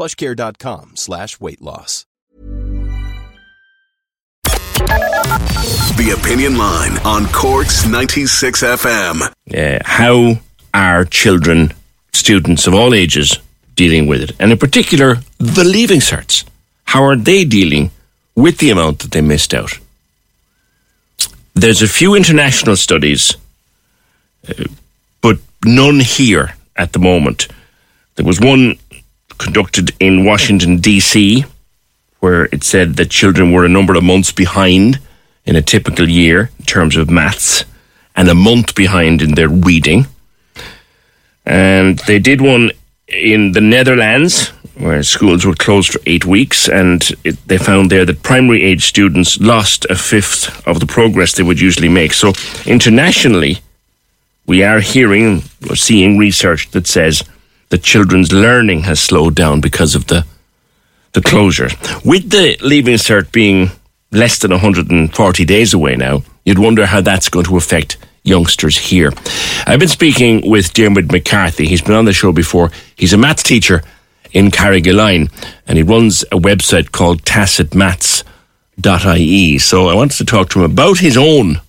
plushcare.com slash weight loss. The Opinion Line on Cork's 96 FM. uh, how are children, students of all ages, dealing with it? And in particular, the leaving certs. How are they dealing with the amount that they missed out? There's a few international studies, uh, but none here at the moment. There was one conducted in Washington, D.C., where it said that children were a number of months behind in a typical year in terms of maths and a month behind in their reading. And they did one in the Netherlands where schools were closed for eight weeks, and it, they found there that primary age students lost a fifth of the progress they would usually make. So internationally, we are hearing or seeing research that says that children's learning has slowed down because of the the closure. With the leaving cert being less than 140 days away now, you'd wonder how that's going to affect youngsters here. I've been speaking with Dermot McCarthy. He's been on the show before. He's a maths teacher in Carrigaline and he runs a website called tacitmaths.ie. So I wanted to talk to him about his own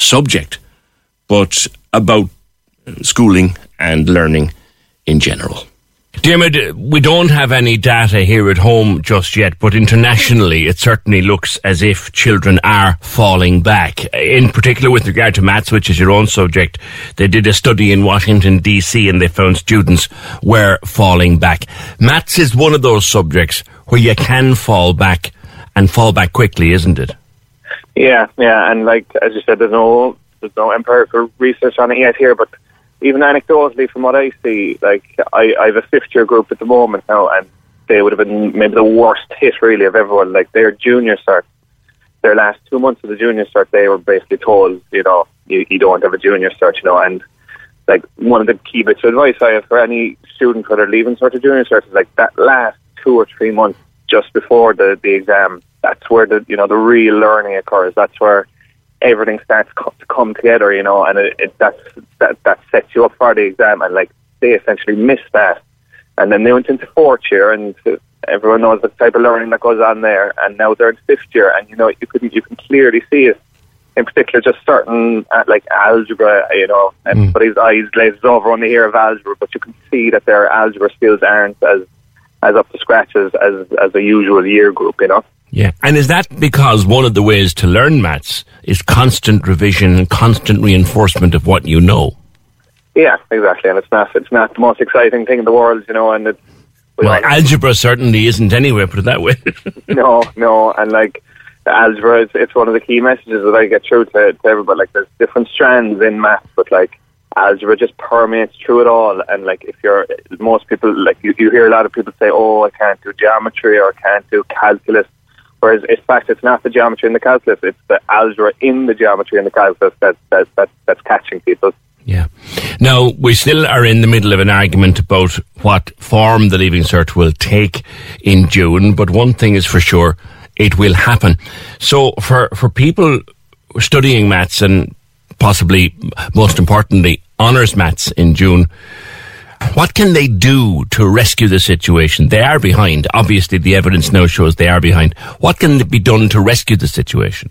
subject, but about schooling and learning in general. Dermot, we don't have any data here at home just yet, but internationally it certainly looks as if children are falling back. In particular with regard to maths, which is your own subject, they did a study in Washington DC and they found students were falling back. Maths is one of those subjects where you can fall back and fall back quickly, isn't it? Yeah, yeah, and like as you said, there's no there's no empirical research on it yet here, but even anecdotally from what I see, like I, I have a fifth year group at the moment now, and they would have been maybe the worst hit really of everyone. Like their junior cert, their last two months of the junior cert, they were basically told, you know, you, you don't have a junior cert, you know, and like one of the key bits of advice I have for any student whether leaving cert or junior cert is like that last two or three months just before the the exam. That's where the you know the real learning occurs. That's where everything starts to come together, you know, and it, it that's that that sets you up for the exam. And like they essentially missed that, and then they went into fourth year, and everyone knows the type of learning that goes on there. And now they're in fifth year, and you know you can you can clearly see it. In particular, just certain at like algebra, you know, and everybody's eyes glazes over when they hear of algebra, but you can see that their algebra skills aren't as as up to scratch as as, as a usual year group, you know. Yeah. And is that because one of the ways to learn maths is constant revision and constant reinforcement of what you know? Yeah, exactly, and it's not it's not the most exciting thing in the world, you know, and it's Well, all- algebra certainly isn't anyway, put it that way. no, no, and like algebra, it's, it's one of the key messages that I get through to, to everybody. Like, there's different strands in maths, but like algebra just permeates through it all. And like, if you're most people, like you, you hear a lot of people say, "Oh, I can't do geometry or I can't do calculus," whereas in fact, it's not the geometry in the calculus; it's the algebra in the geometry in the calculus that that, that that's catching people. Yeah. Now, we still are in the middle of an argument about what form the Leaving Cert will take in June, but one thing is for sure, it will happen. So for, for people studying maths and possibly, most importantly, honours maths in June, what can they do to rescue the situation? They are behind. Obviously, the evidence now shows they are behind. What can be done to rescue the situation?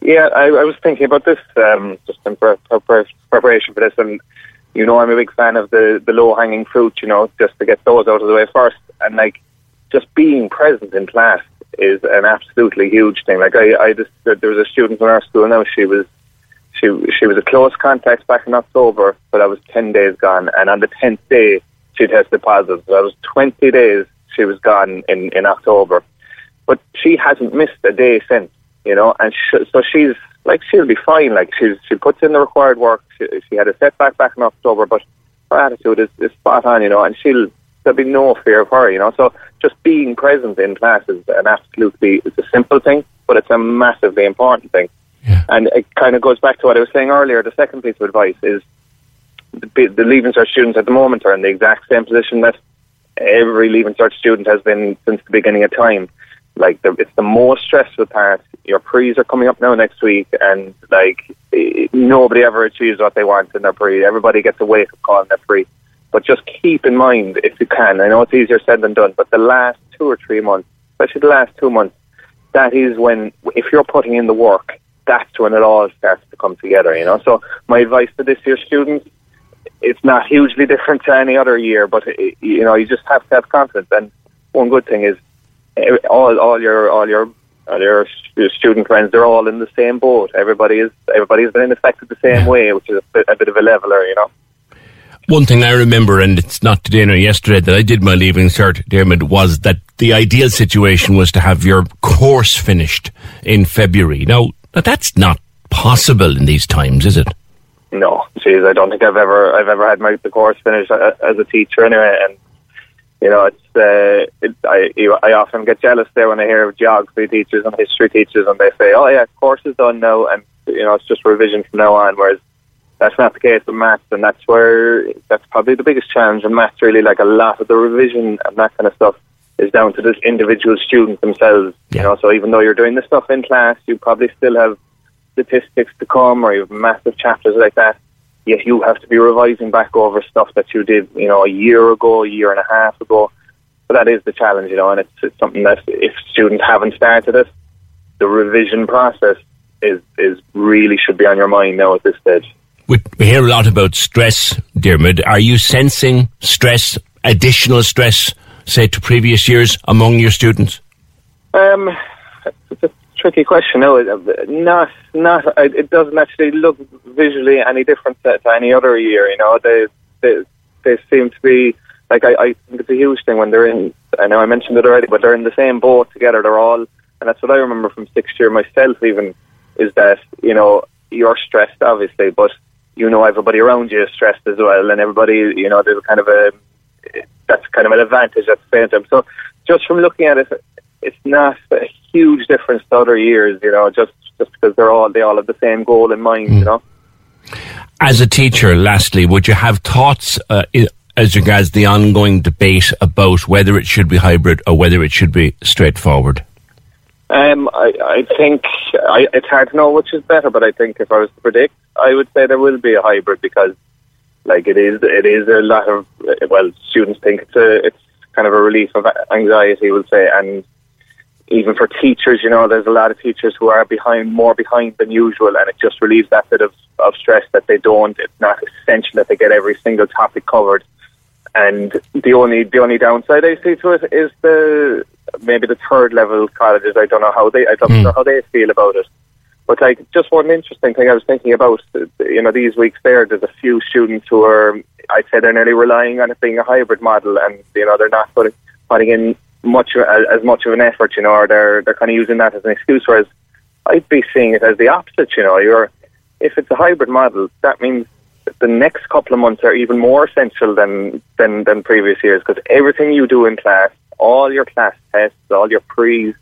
Yeah, I, I was thinking about this um, just in pre- pre- preparation for this, and you know, I'm a big fan of the the low hanging fruit. You know, just to get those out of the way first, and like just being present in class is an absolutely huge thing. Like I, I just there was a student in our school now. She was she she was a close contact back in October, but I was ten days gone. And on the tenth day, she tested positive. So that was twenty days she was gone in in October, but she hasn't missed a day since. You know, and sh- so she's like she'll be fine. Like she's she puts in the required work. She, she had a setback back in October, but her attitude is, is spot on. You know, and she'll there'll be no fear of her. You know, so just being present in class is an absolutely it's a simple thing, but it's a massively important thing. Yeah. And it kind of goes back to what I was saying earlier. The second piece of advice is the, the Leaving Cert students at the moment are in the exact same position that every Leaving Cert student has been since the beginning of time. Like the, it's the most stressful part. Your pre's are coming up now next week, and like nobody ever achieves what they want in their pre. Everybody gets a wake up call in their pre. But just keep in mind, if you can, I know it's easier said than done, but the last two or three months, especially the last two months, that is when, if you're putting in the work, that's when it all starts to come together, you know. So my advice to this year's students, it's not hugely different to any other year, but eh, you know, you just have to have confidence. And one good thing is, eh, all all your all your all your st- student friends, they're all in the same boat. Everybody is everybody's been affected the same way, which is a bit, a bit of a leveler, you know. One thing I remember, and it's not today nor yesterday that I did my leaving cert, Dermot, was that the ideal situation was to have your course finished in February. Now, that's not possible in these times, is it? No, geez, I don't think I've ever I've ever had my the course finished uh, as a teacher anyway, and you know it's uh, it, I I often get jealous there when I hear of geography teachers and history teachers and they say, oh yeah, course is done now, and you know it's just revision from now on, whereas that's not the case with maths, and that's where that's probably the biggest challenge in maths. Really, like a lot of the revision and that kind of stuff is down to the individual students themselves. Yeah. You know, so even though you're doing the stuff in class, you probably still have statistics to come, or you have massive chapters like that. Yet you have to be revising back over stuff that you did, you know, a year ago, a year and a half ago. So that is the challenge, you know, and it's, it's something that if students haven't started it, the revision process is is really should be on your mind now at this stage. We, we hear a lot about stress, Dermot. Are you sensing stress, additional stress, say, to previous years among your students? Um, it's a tricky question. No, not not. It doesn't actually look visually any different to, any other year. You know, they they they seem to be like I, I think it's a huge thing when they're in. I know I mentioned it already, but they're in the same boat together. They're all, and that's what I remember from sixth year myself. Even is that you know you're stressed, obviously, but you know everybody around you is stressed as well, and everybody you know there's kind of a that's kind of an advantage at the same time. So just from looking at it, it's not a huge difference to other years, you know, just just because they're all they all have the same goal in mind, you know. As a teacher, lastly, would you have thoughts uh, as regards the ongoing debate about whether it should be hybrid or whether it should be straightforward? Um, I, I think I, it's hard to know which is better, but I think if I was to predict, I would say there will be a hybrid because, like, it is it is a lot of well, students think it's a it's kind of a relief of anxiety, we'll say, and even for teachers, you know, there's a lot of teachers who are behind more behind than usual, and it just relieves that bit of, of stress that they don't. It's not essential that they get every single topic covered. And the only the only downside I see to it is the maybe the third level colleges. I don't know how they I don't hmm. know how they feel about it. But like just one interesting thing I was thinking about, uh, you know, these weeks there, there's a few students who are, I'd say they're nearly relying on it being a hybrid model, and you know they're not putting putting in much as much of an effort, you know, or they're they're kind of using that as an excuse. Whereas I'd be seeing it as the opposite, you know. You're if it's a hybrid model, that means the next couple of months are even more essential than than than previous years because everything you do in class, all your class tests, all your pre's,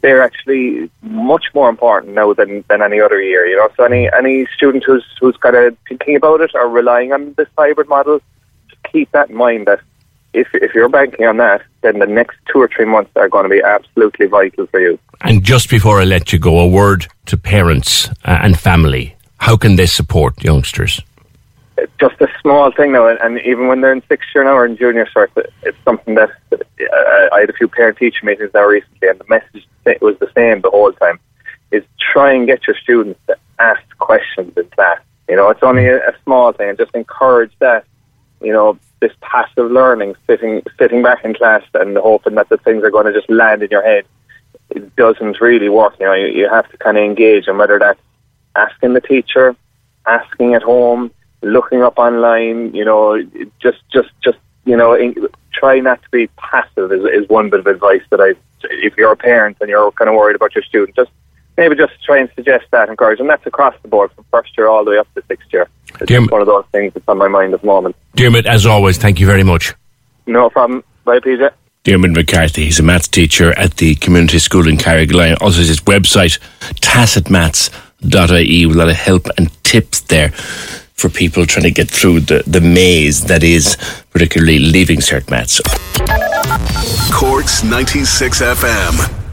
they're actually much more important now than, than any other year. You know, so any any student who's who's kind of thinking about it or relying on this hybrid model, just keep that in mind that if if you're banking on that, then the next two or three months are going to be absolutely vital for you. And just before I let you go, a word to parents uh, and family. How can they support youngsters? Just a small thing now, and, even when they're in sixth year now or in junior it- it's something that uh, I had a few parent teacher meetings now recently, and the message was the same the whole time: is try and get your students to ask questions in class. You know, it's only a, a small thing, and just encourage that. you know, this passive learning, sitting sitting back in class and hoping that the things are going to just land in your head, it doesn't really work. You know, you, you have to kind of engage, and whether that's asking the teacher, asking at home, looking up online, you know, just just just you know, try not to be passive is, is one bit of advice that I. If you're a parent and you're kind of worried about your student, just maybe just try and suggest that, encourage, and that's across the board from first year all the way up to sixth year. It's Dermot, one of those things that's on my mind at the moment. Dermot, as always, thank you very much. No problem. Bye, PJ. Dermot McCarthy, he's a maths teacher at the community school in Carrigaline. Also, his website, tacitmaths.ie, with a lot of help and tips there for people trying to get through the, the maze that is particularly leaving cert maths. Corks 96 FM.